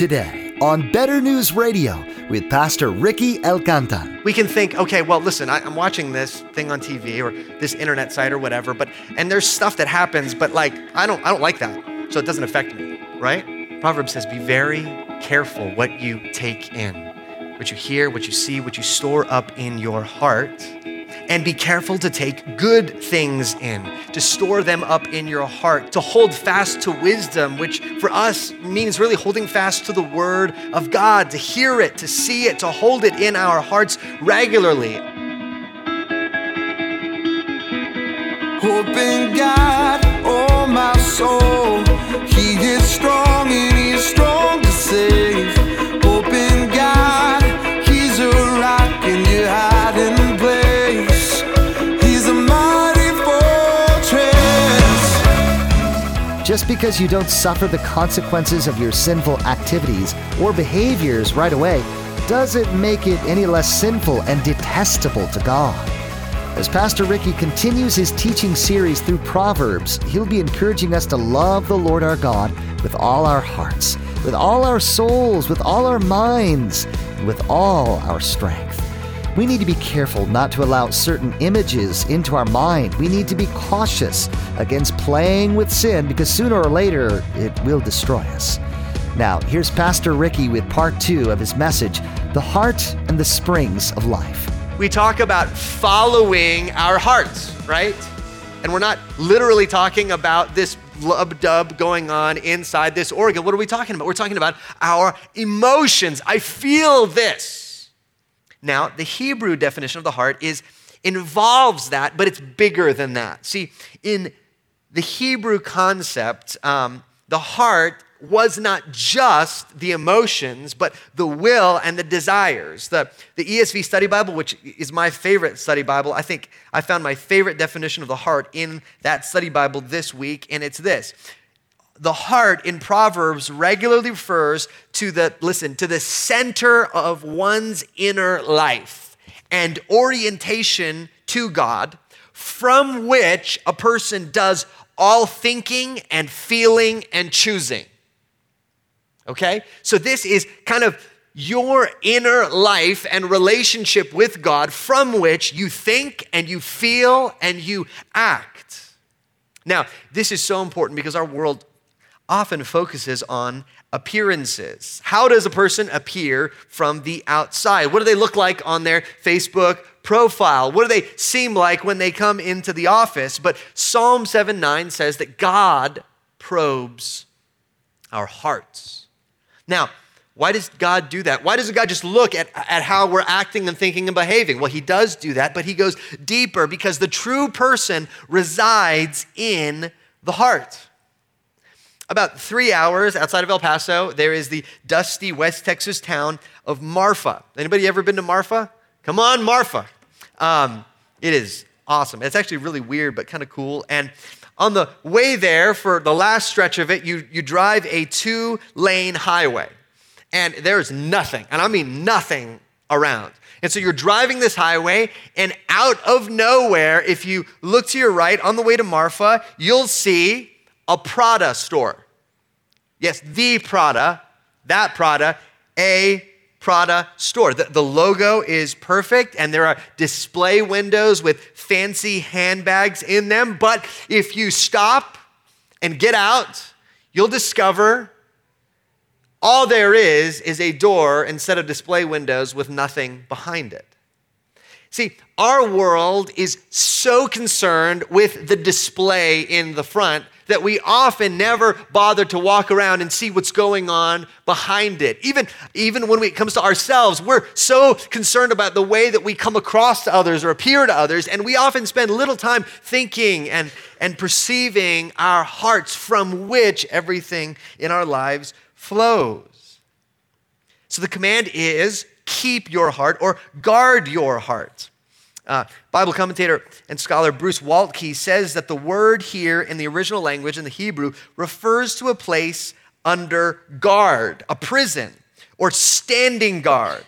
today on Better News Radio with Pastor Ricky Alcantar. We can think, okay, well, listen, I, am watching this thing on TV or this internet site or whatever, but and there's stuff that happens, but like I don't, I don't like that, so it doesn't affect me, right? Proverbs says, be very careful what you take in, what you hear, what you see, what you store up in your heart and be careful to take good things in, to store them up in your heart, to hold fast to wisdom, which for us means really holding fast to the Word of God, to hear it, to see it, to hold it in our hearts regularly. Hope in God, oh my soul, because you don't suffer the consequences of your sinful activities or behaviors right away doesn't make it any less sinful and detestable to God. As Pastor Ricky continues his teaching series through Proverbs, he'll be encouraging us to love the Lord our God with all our hearts, with all our souls, with all our minds, and with all our strength. We need to be careful not to allow certain images into our mind. We need to be cautious against playing with sin because sooner or later it will destroy us. Now, here's Pastor Ricky with part two of his message The Heart and the Springs of Life. We talk about following our hearts, right? And we're not literally talking about this lub dub going on inside this organ. What are we talking about? We're talking about our emotions. I feel this. Now, the Hebrew definition of the heart is involves that, but it's bigger than that. See, in the Hebrew concept, um, the heart was not just the emotions, but the will and the desires. The, the ESV Study Bible, which is my favorite study Bible, I think I found my favorite definition of the heart in that study Bible this week, and it's this. The heart in Proverbs regularly refers to the, listen, to the center of one's inner life and orientation to God, from which a person does all thinking and feeling and choosing. Okay? So this is kind of your inner life and relationship with God from which you think and you feel and you act. Now, this is so important because our world often focuses on appearances. How does a person appear from the outside? What do they look like on their Facebook profile? What do they seem like when they come into the office? But Psalm 7 9 says that God probes our hearts. Now, why does God do that? Why doesn't God just look at, at how we're acting and thinking and behaving? Well, He does do that, but He goes deeper because the true person resides in the heart. About three hours outside of El Paso, there is the dusty West Texas town of Marfa. Anybody ever been to Marfa? Come on, Marfa. Um, it is awesome. It's actually really weird, but kind of cool. And on the way there, for the last stretch of it, you, you drive a two lane highway. And there's nothing, and I mean nothing around. And so you're driving this highway, and out of nowhere, if you look to your right on the way to Marfa, you'll see a Prada store. Yes, the Prada, that Prada, a Prada store. The, the, logo is perfect, and there are display windows with fancy handbags in them. But if you stop and get out, you'll discover all there is is a door instead of display windows with nothing behind it. See, our world is so concerned with the display in the front that we often never bother to walk around and see what's going on behind it. Even, even when it comes to ourselves, we're so concerned about the way that we come across to others or appear to others, and we often spend little time thinking and, and perceiving our hearts from which everything in our lives flows. So the command is keep your heart or guard your heart. Uh, Bible commentator and scholar Bruce Waltke says that the word here in the original language in the Hebrew refers to a place under guard, a prison, or standing guard.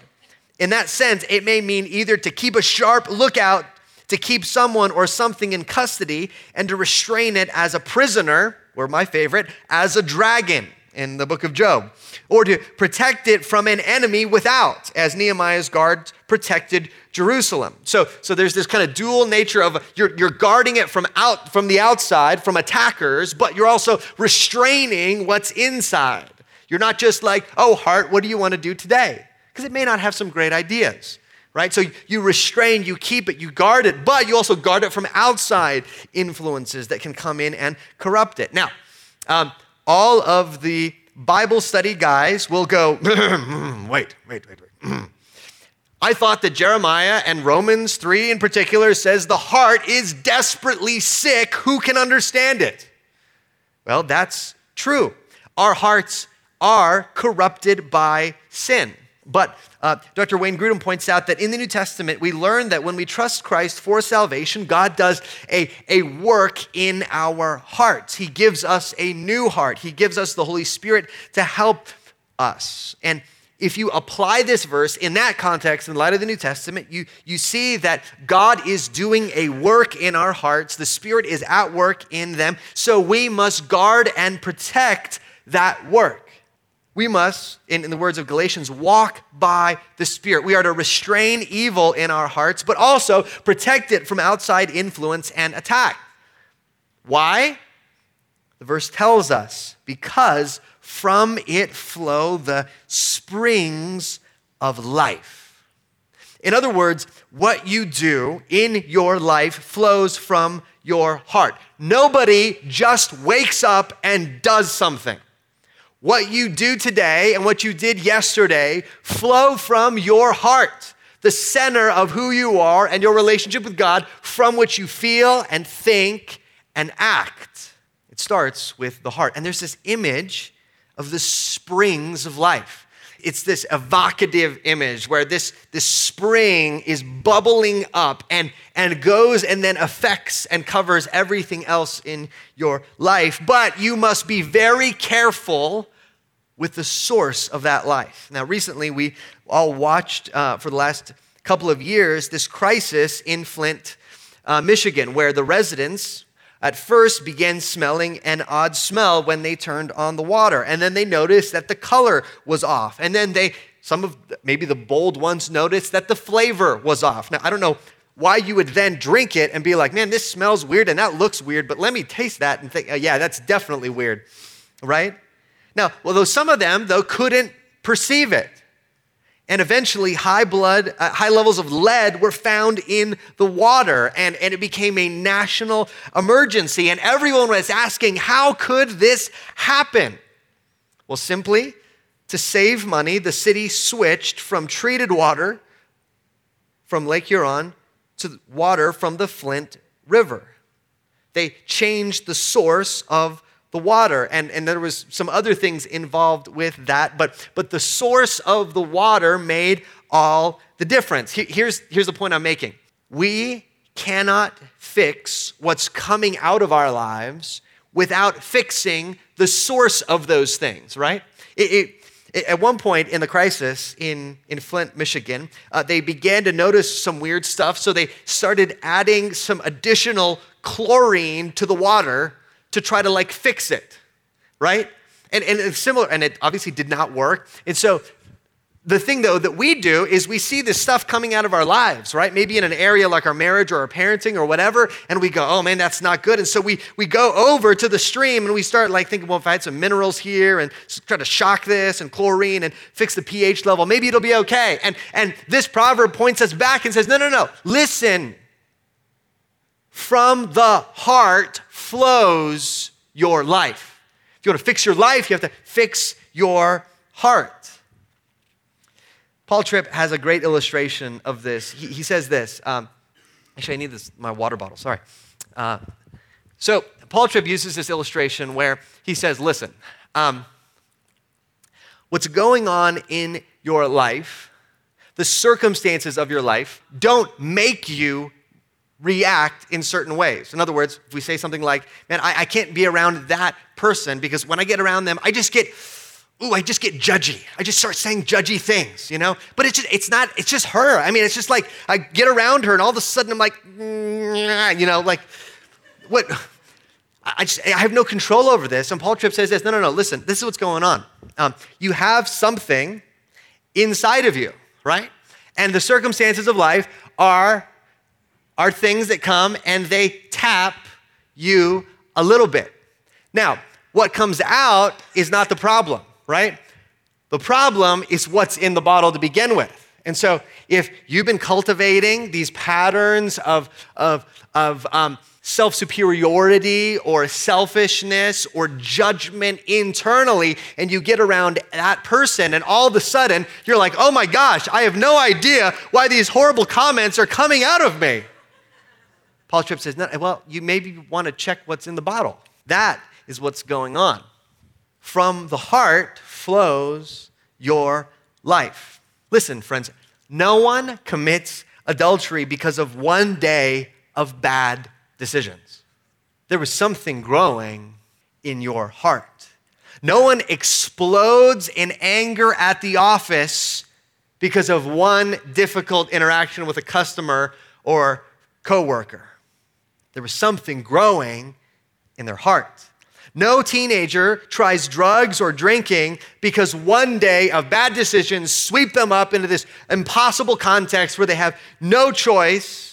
In that sense, it may mean either to keep a sharp lookout, to keep someone or something in custody, and to restrain it as a prisoner, or my favorite, as a dragon, in the book of Job, or to protect it from an enemy without, as Nehemiah's guards protected Jerusalem. So, so there's this kind of dual nature of you're, you're guarding it from out from the outside, from attackers, but you're also restraining what's inside. You're not just like, oh, heart, what do you want to do today? Because it may not have some great ideas right? So you restrain, you keep it, you guard it, but you also guard it from outside influences that can come in and corrupt it. Now, um, all of the Bible study guys will go, wait, wait, wait, wait. I thought that Jeremiah and Romans 3 in particular says the heart is desperately sick. Who can understand it? Well, that's true. Our hearts are corrupted by sin. But uh, Dr. Wayne Grudem points out that in the New Testament, we learn that when we trust Christ for salvation, God does a, a work in our hearts. He gives us a new heart, He gives us the Holy Spirit to help us. And if you apply this verse in that context, in light of the New Testament, you, you see that God is doing a work in our hearts. The Spirit is at work in them. So we must guard and protect that work. We must, in, in, the words of Galatians, walk by the Spirit. We are to restrain evil in our hearts, but also protect it from outside influence and attack. Why? The verse tells us because from it flow the springs of life. In other words, what you do in your life flows from your heart. Nobody just wakes up and does something. What you do today and what you did yesterday flow from your heart, the center of who you are and your relationship with God, from which you feel and think and act. It starts with the heart. And there's this image of the springs of life. It's this evocative image where this, this spring is bubbling up and, and goes and then affects and covers everything else in your life. But you must be very careful with the source of that life. Now, recently, we all watched uh, for the last couple of years this crisis in Flint, uh, Michigan, where the residents at first began smelling an odd smell when they turned on the water. And then they noticed that the color was off. And then they, some of maybe the bold ones noticed that the flavor was off. Now, I don't know why you would then drink it and be like, man, this smells weird and that looks weird, but let me taste that and think, oh, yeah, that's definitely weird, right? Now, although some of them, though, couldn't perceive it. And eventually, high blood, uh, high levels of lead were found in the water, and, and it became a national emergency. And everyone was asking, how could this happen? Well, simply to save money, the city switched from treated water from Lake Huron to water from the Flint River. They changed the source of the water. And, and there was some other things involved with that but, but the source of the water made all the difference. Here's, here's the point i'm making. We cannot fix what's coming out of our lives without fixing the source of those things right? It, it, it, at one point in the crisis in, in Flint, Michigan, uh, they began to notice some weird stuff. So they started adding some additional chlorine to the water to try to like fix it, right? And, and it's similar, and it obviously did not work. And so the thing though that we do is we see this stuff coming out of our lives right? Maybe in an area like our marriage or our parenting or whatever and we go oh man that's not good. And so we we go over to the stream and we start like thinking well if i had some minerals here and try to shock this and chlorine and fix the ph level maybe it'll be okay. And and this proverb points us back and says no no no. Listen from the heart flows your life. If you want to fix your life, you have to fix your heart. Paul Tripp has a great illustration of this. He, he says this. Um, actually, I need this my water bottle. Sorry. Uh, so Paul Tripp uses this illustration where he says, "Listen, um, what's going on in your life, the circumstances of your life, don't make you react in certain ways. In other words, if we say something like, man, I, I, can't be around that person because when I get around them, I just get, ooh, I just get judgy. I just start saying judgy things, you know? But it's just, it's not, it's just her. I mean, it's just like I get around her and all of a sudden I'm like, you know, like, what? I, just, I have no control over this. And Paul Tripp says this no, no, no, listen, this is what's going on. Um, you have something inside of you, right? And the circumstances of life are, are things that come and they tap you a little bit. Now, what comes out is not the problem, right? The problem is what's in the bottle to begin with. And so, if you've been cultivating these patterns of, of, of um, self superiority or selfishness or judgment internally, and you get around that person, and all of a sudden you're like, oh my gosh, I have no idea why these horrible comments are coming out of me. Paul Tripp says, no, well, you maybe want to check what's in the bottle. That is what's going on. From the heart flows your life. Listen, friends, no one commits adultery because of one day of bad decisions. There was something growing in your heart. No one explodes in anger at the office because of one difficult interaction with a customer or coworker. There was something growing in their heart. No teenager tries drugs or drinking because one day of bad decisions sweep them up into this impossible context where they have no choice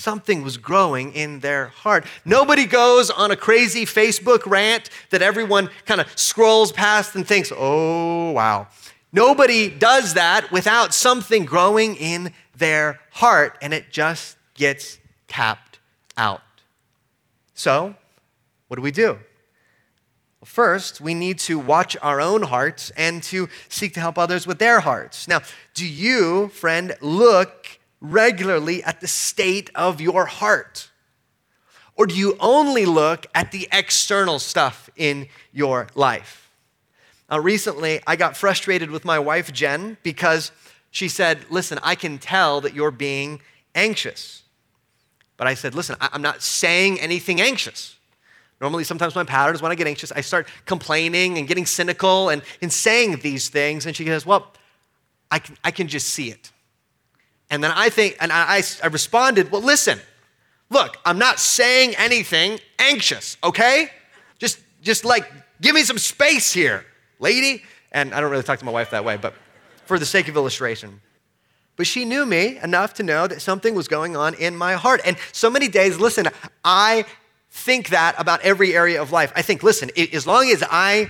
Something was growing in their heart. Nobody goes on a crazy Facebook rant that everyone kind of scrolls past and thinks, oh, wow. Nobody does that without something growing in their heart, and it just gets tapped out. So, what do we do? First, we need to watch our own hearts and to seek to help others with their hearts. Now, do you, friend, look regularly at the state of your heart? Or do you only look at the external stuff in your life? Now, recently, I got frustrated with my wife, Jen, because she said, Listen, I can tell that you're being anxious. But I said, Listen, I'm not saying anything anxious. Normally, sometimes my pattern is when I get anxious, I start complaining and getting cynical and, and saying these things. And she goes, Well, I can, I can just see it. And then I think, and I, I responded, well, listen, look, I'm not saying anything anxious, okay? Just, just like, give me some space here, lady. And I don't really talk to my wife that way, but for the sake of illustration. But she knew me enough to know that something was going on in my heart. And so many days, listen, I think that about every area of life. I think, listen, as long as I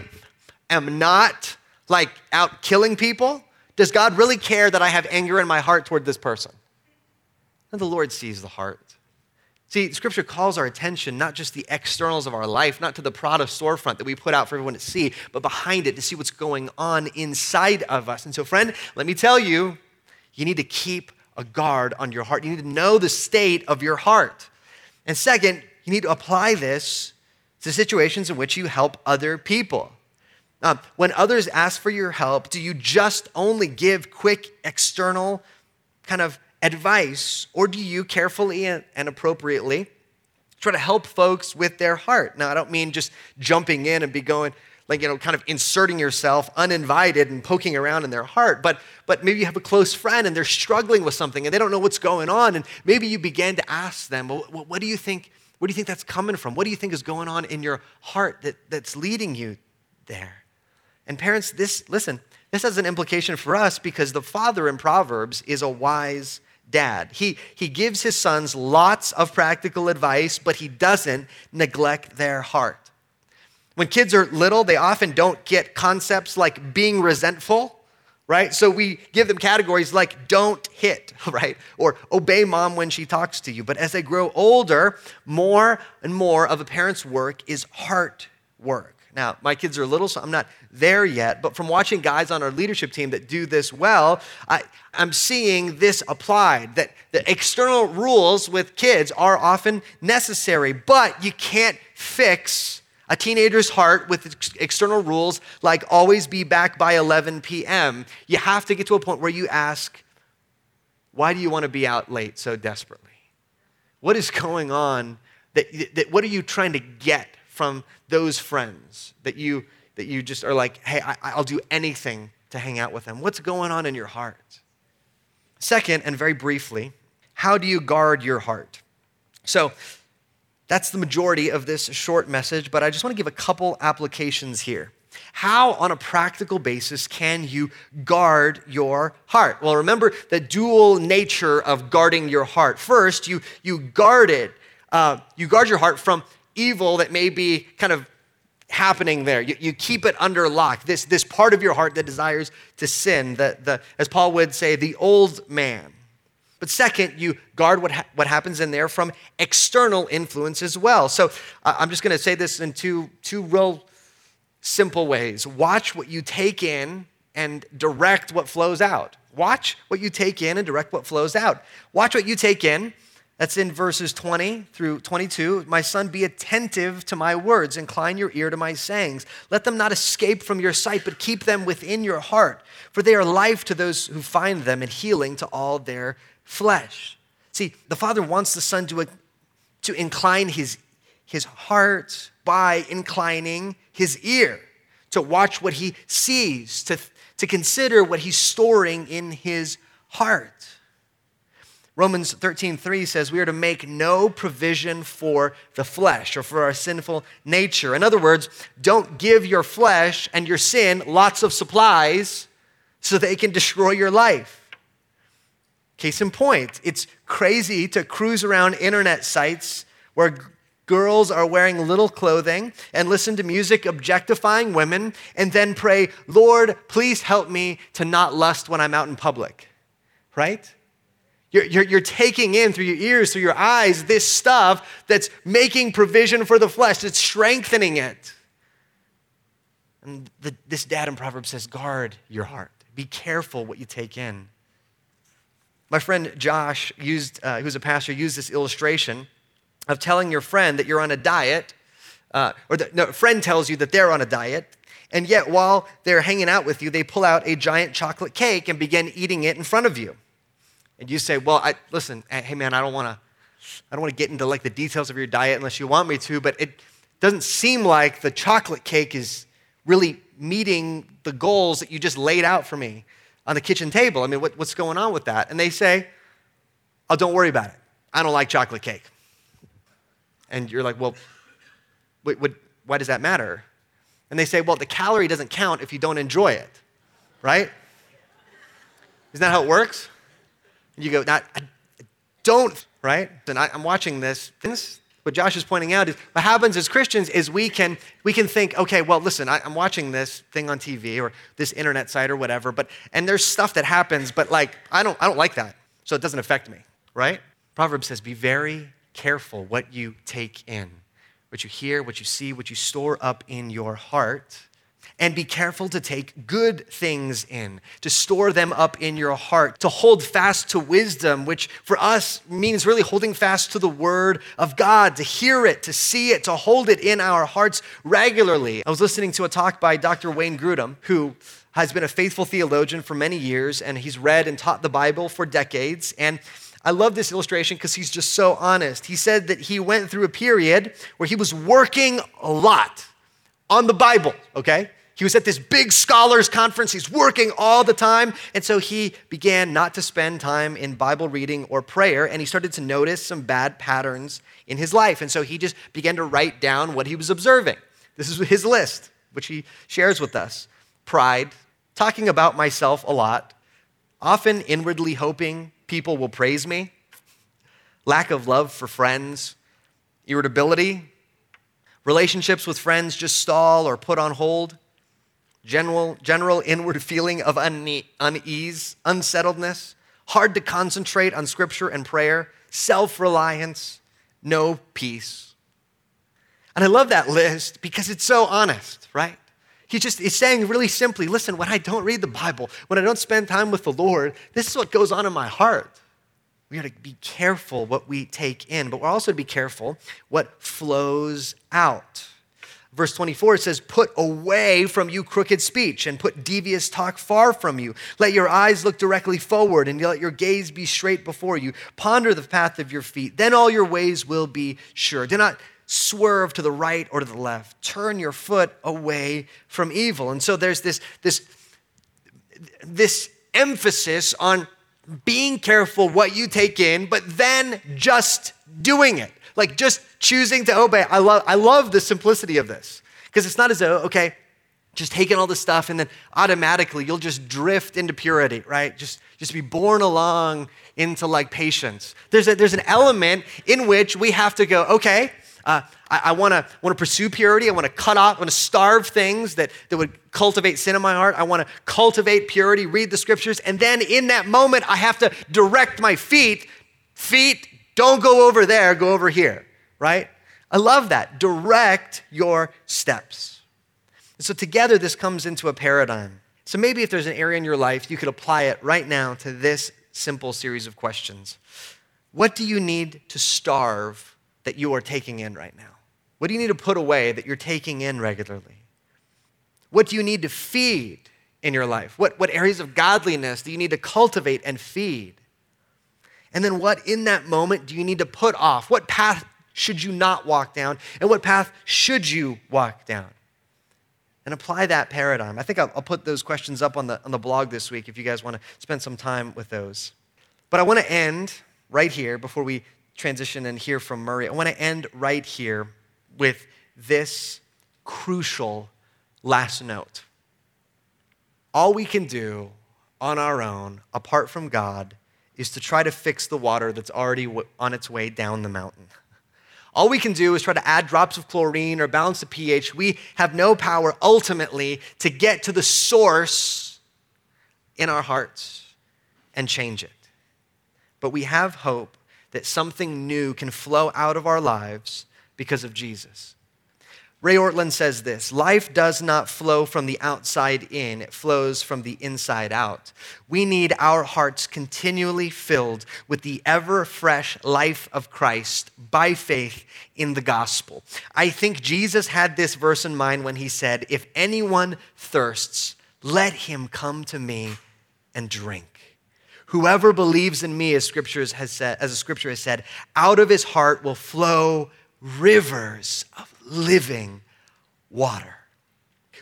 am not like out killing people, does God really care that I have anger in my heart toward this person? And the Lord sees the heart. See, Scripture calls our attention not just the externals of our life, not to the Prada storefront that we put out for everyone to see, but behind it to see what's going on inside of us. And so, friend, let me tell you, you need to keep a guard on your heart. You need to know the state of your heart. And second, you need to apply this to situations in which you help other people. Um, when others ask for your help, do you just only give quick external kind of advice, or do you carefully and appropriately try to help folks with their heart? Now, I don't mean just jumping in and be going, like, you know, kind of inserting yourself uninvited and poking around in their heart, but, but maybe you have a close friend and they're struggling with something and they don't know what's going on, and maybe you begin to ask them, well, what do you think? Where do you think that's coming from? What do you think is going on in your heart that, that's leading you there? And parents, this, listen, this has an implication for us because the father in Proverbs is a wise dad. He, he gives his sons lots of practical advice, but he doesn't neglect their heart. When kids are little, they often don't get concepts like being resentful, right? So we give them categories like don't hit, right? Or obey mom when she talks to you. But as they grow older, more and more of a parent's work is heart work. Now, my kids are little, so I'm not there yet, but from watching guys on our leadership team that do this well, I, am seeing this applied that the external rules with kids are often necessary, but you can't fix a teenager's heart with ex- external rules like always be back by 11 p.m. You have to get to a point where you ask, why do you want to be out late so desperately? What is going on? That, that, what are you trying to get from those friends that you that you just are like, hey, I, will do anything to hang out with them? What's going on in your heart? Second, and very briefly, how do you guard your heart? So, That's the majority of this short message, but I just want to give a couple applications here. How, on a practical basis, can you guard your heart? Well, remember the dual nature of guarding your heart. First, you, you guard it, uh, you guard your heart from evil that may be kind of happening there. You, you keep it under lock. This, this part of your heart that desires to sin, the, the, as Paul would say, the old man. But second, you guard what, ha- what happens in there from external influence as well. So uh, I'm just going to say this in two, two real simple ways. Watch what you take in and direct what flows out. Watch what you take in and direct what flows out. Watch what you take in. That's in verses 20 through 22. My son, be attentive to my words, incline your ear to my sayings. Let them not escape from your sight, but keep them within your heart, for they are life to those who find them and healing to all their flesh. See, the Father wants the Son to, uh, to incline his, his heart by inclining his ear, to watch what he sees, to, to consider what he's storing in his heart. Romans 13, 3 says we are to make no provision for the flesh or for our sinful nature. In other words, don't give your flesh and your sin lots of supplies so they can destroy your life. Case in point, it's crazy to cruise around internet sites where girls are wearing little clothing and listen to music objectifying women and then pray, Lord, please help me to not lust when I'm out in public, right? You're, you're, you're, taking in through your ears, through your eyes, this stuff that's making provision for the flesh, it's strengthening it. And the, this dad in Proverbs says, guard your heart. Be careful what you take in. My friend Josh used, uh, who's a pastor, used this illustration of telling your friend that you're on a diet, uh, or the, no, friend tells you that they're on a diet, and yet while they're hanging out with you, they pull out a giant chocolate cake and begin eating it in front of you. And you say, "Well, I, listen, hey man, I don't want to, I don't want to get into like the details of your diet unless you want me to, but it doesn't seem like the chocolate cake is really meeting the goals that you just laid out for me on the kitchen table. I mean, what, what's going on with that?" And they say, "Oh, don't worry about it. I don't like chocolate cake." And you're like, well, wait, what, why does that matter? And they say, well, the calorie doesn't count if you don't enjoy it, right? Isn't that how it works? And you go, Not, I don't, right? And I, am watching this. What Josh is pointing out is what happens as Christians is we can, we can think, okay, well, listen, I, I'm watching this thing on TV or this internet site or whatever, but, and there's stuff that happens, but like, I don't, I don't like that. So it doesn't affect me, right? Proverbs says, be very careful what you take in, what you hear, what you see, what you store up in your heart. And be careful to take good things in, to store them up in your heart, to hold fast to wisdom, which for us means really holding fast to the Word of God, to hear it, to see it, to hold it in our hearts regularly. I was listening to a talk by Dr. Wayne Grudem, who has been a faithful theologian for many years, and he's read and taught the Bible for decades. And I love this illustration because he's just so honest. He said that he went through a period where he was working a lot on the Bible, okay? He was at this big scholars conference. He's working all the time. And so he began not to spend time in Bible reading or prayer. And he started to notice some bad patterns in his life. And so he just began to write down what he was observing. This is his list, which he shares with us pride, talking about myself a lot, often inwardly hoping people will praise me, lack of love for friends, irritability, relationships with friends just stall or put on hold, general, general inward feeling of unease, unsettledness, hard to concentrate on scripture and prayer, self reliance, no peace. And I love that list because it's so honest, right? He's just he's saying really simply listen, when I don't read the Bible, when I don't spend time with the Lord, this is what goes on in my heart. We got to be careful what we take in, but we're also to be careful what flows out. Verse 24 it says, Put away from you crooked speech and put devious talk far from you. Let your eyes look directly forward and let your gaze be straight before you. Ponder the path of your feet. Then all your ways will be sure. Do not swerve to the right or to the left. Turn your foot away from evil. And so there's this, this, this emphasis on being careful what you take in, but then just doing it. Like just choosing to obey. I love, I love the simplicity of this because it's not as though, okay, just taking all this stuff and then automatically you'll just drift into purity, right? Just, just be born along into like patience. There's, a, there's an element in which we have to go, okay, uh, I, I want to pursue purity. I want to cut off, I want to starve things that, that would cultivate sin in my heart. I want to cultivate purity, read the scriptures. And then in that moment, I have to direct my feet. Feet, don't go over there, go over here, right? I love that. Direct your steps. And so together, this comes into a paradigm. So maybe if there's an area in your life, you could apply it right now to this simple series of questions. What do you need to starve that you are taking in right now? What do you need to put away that you're taking in regularly? What do you need to feed in your life? What, what areas of godliness do you need to cultivate and feed? And then what in that moment do you need to put off? What path should you not walk down? And what path should you walk down? And apply that paradigm. I think I'll, I'll put those questions up on the, on the blog this week if you guys want to spend some time with those. But I want to end right here before we transition and hear from Murray. I want to end right here with this crucial last note. All we can do on our own, apart from God, is to try to fix the water that's already on its way down the mountain. All we can do is try to add drops of chlorine or balance the pH. We have no power ultimately to get to the source in our hearts and change it. But we have hope that something new can flow out of our lives because of Jesus. Ray Ortlund says this Life does not flow from the outside in, it flows from the inside out. We need our hearts continually filled with the ever fresh life of Christ by faith in the gospel. I think Jesus had this verse in mind when he said, If anyone thirsts, let him come to me and drink. Whoever believes in me, as scriptures has said, as the scripture has said, out of his heart will flow rivers of living water.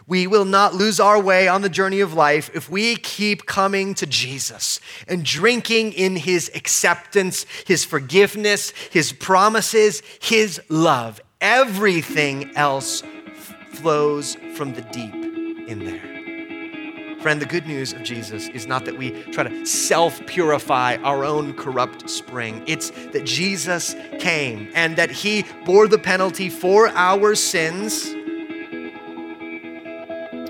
We will not lose our way on the journey of life if we keep coming to Jesus and drinking in his acceptance, his forgiveness, his promises, his love. Everything else flows from the deep in there. Friend, the good news of Jesus is not that we try to self purify our own corrupt spring. It's that Jesus came and that he bore the penalty for our sins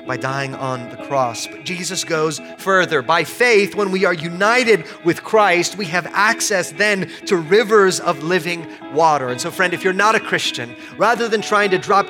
by dying on the cross. But Jesus goes further. By faith, when we are united with Christ, we have access then to rivers of living water. And so, friend, if you're not a Christian, rather than trying to drop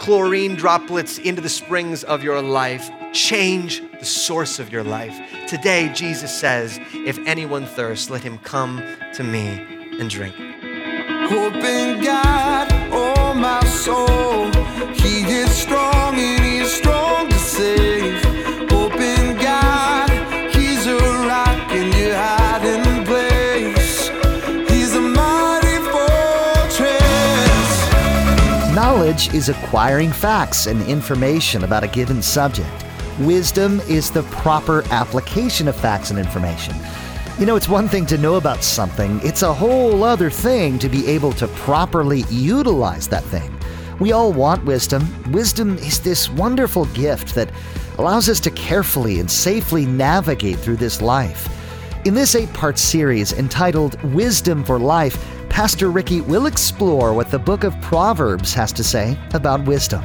chlorine droplets into the springs of your life, change the source of your life. Today, Jesus says, If anyone thirsts, let him come to me and drink. Hope in God, oh my soul. He is strong and he is strong to save. Hope in God, he's a rock in your hiding place. He's a mighty fortress. Knowledge is acquiring facts and information about a given subject. Wisdom is the proper application of facts and information. You know, it's one thing to know about something, it's a whole other thing to be able to properly utilize that thing. We all want wisdom. Wisdom is this wonderful gift that allows us to carefully and safely navigate through this life. In this eight part series entitled Wisdom for Life, Pastor Ricky will explore what the book of Proverbs has to say about wisdom.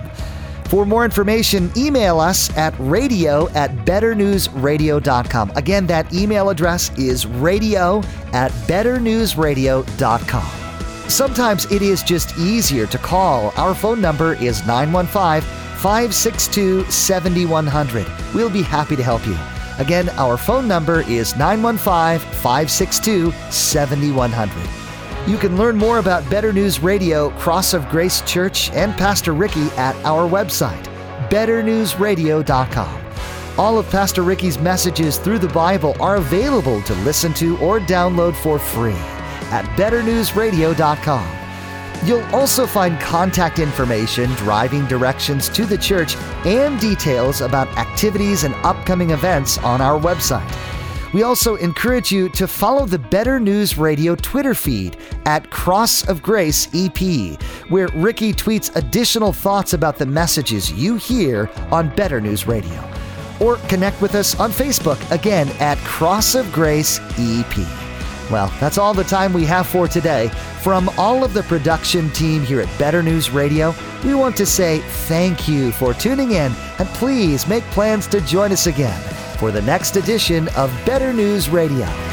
For more information, email us at radio at betternewsradio.com. Again, that email address is radio at betternewsradio.com. Sometimes it is just easier to call. Our phone number is 915 562 7100. We'll be happy to help you. Again, our phone number is 915 562 7100. You can learn more about Better News Radio, Cross of Grace Church, and Pastor Ricky at our website, betternewsradio.com. All of Pastor Ricky's messages through the Bible are available to listen to or download for free at betternewsradio.com. You'll also find contact information, driving directions to the church, and details about activities and upcoming events on our website. We also encourage you to follow the Better News Radio Twitter feed at Cross of Grace EP, where Ricky tweets additional thoughts about the messages you hear on Better News Radio. Or connect with us on Facebook again at Cross of Grace EP. Well, that's all the time we have for today. From all of the production team here at Better News Radio, we want to say thank you for tuning in and please make plans to join us again for the next edition of Better News Radio.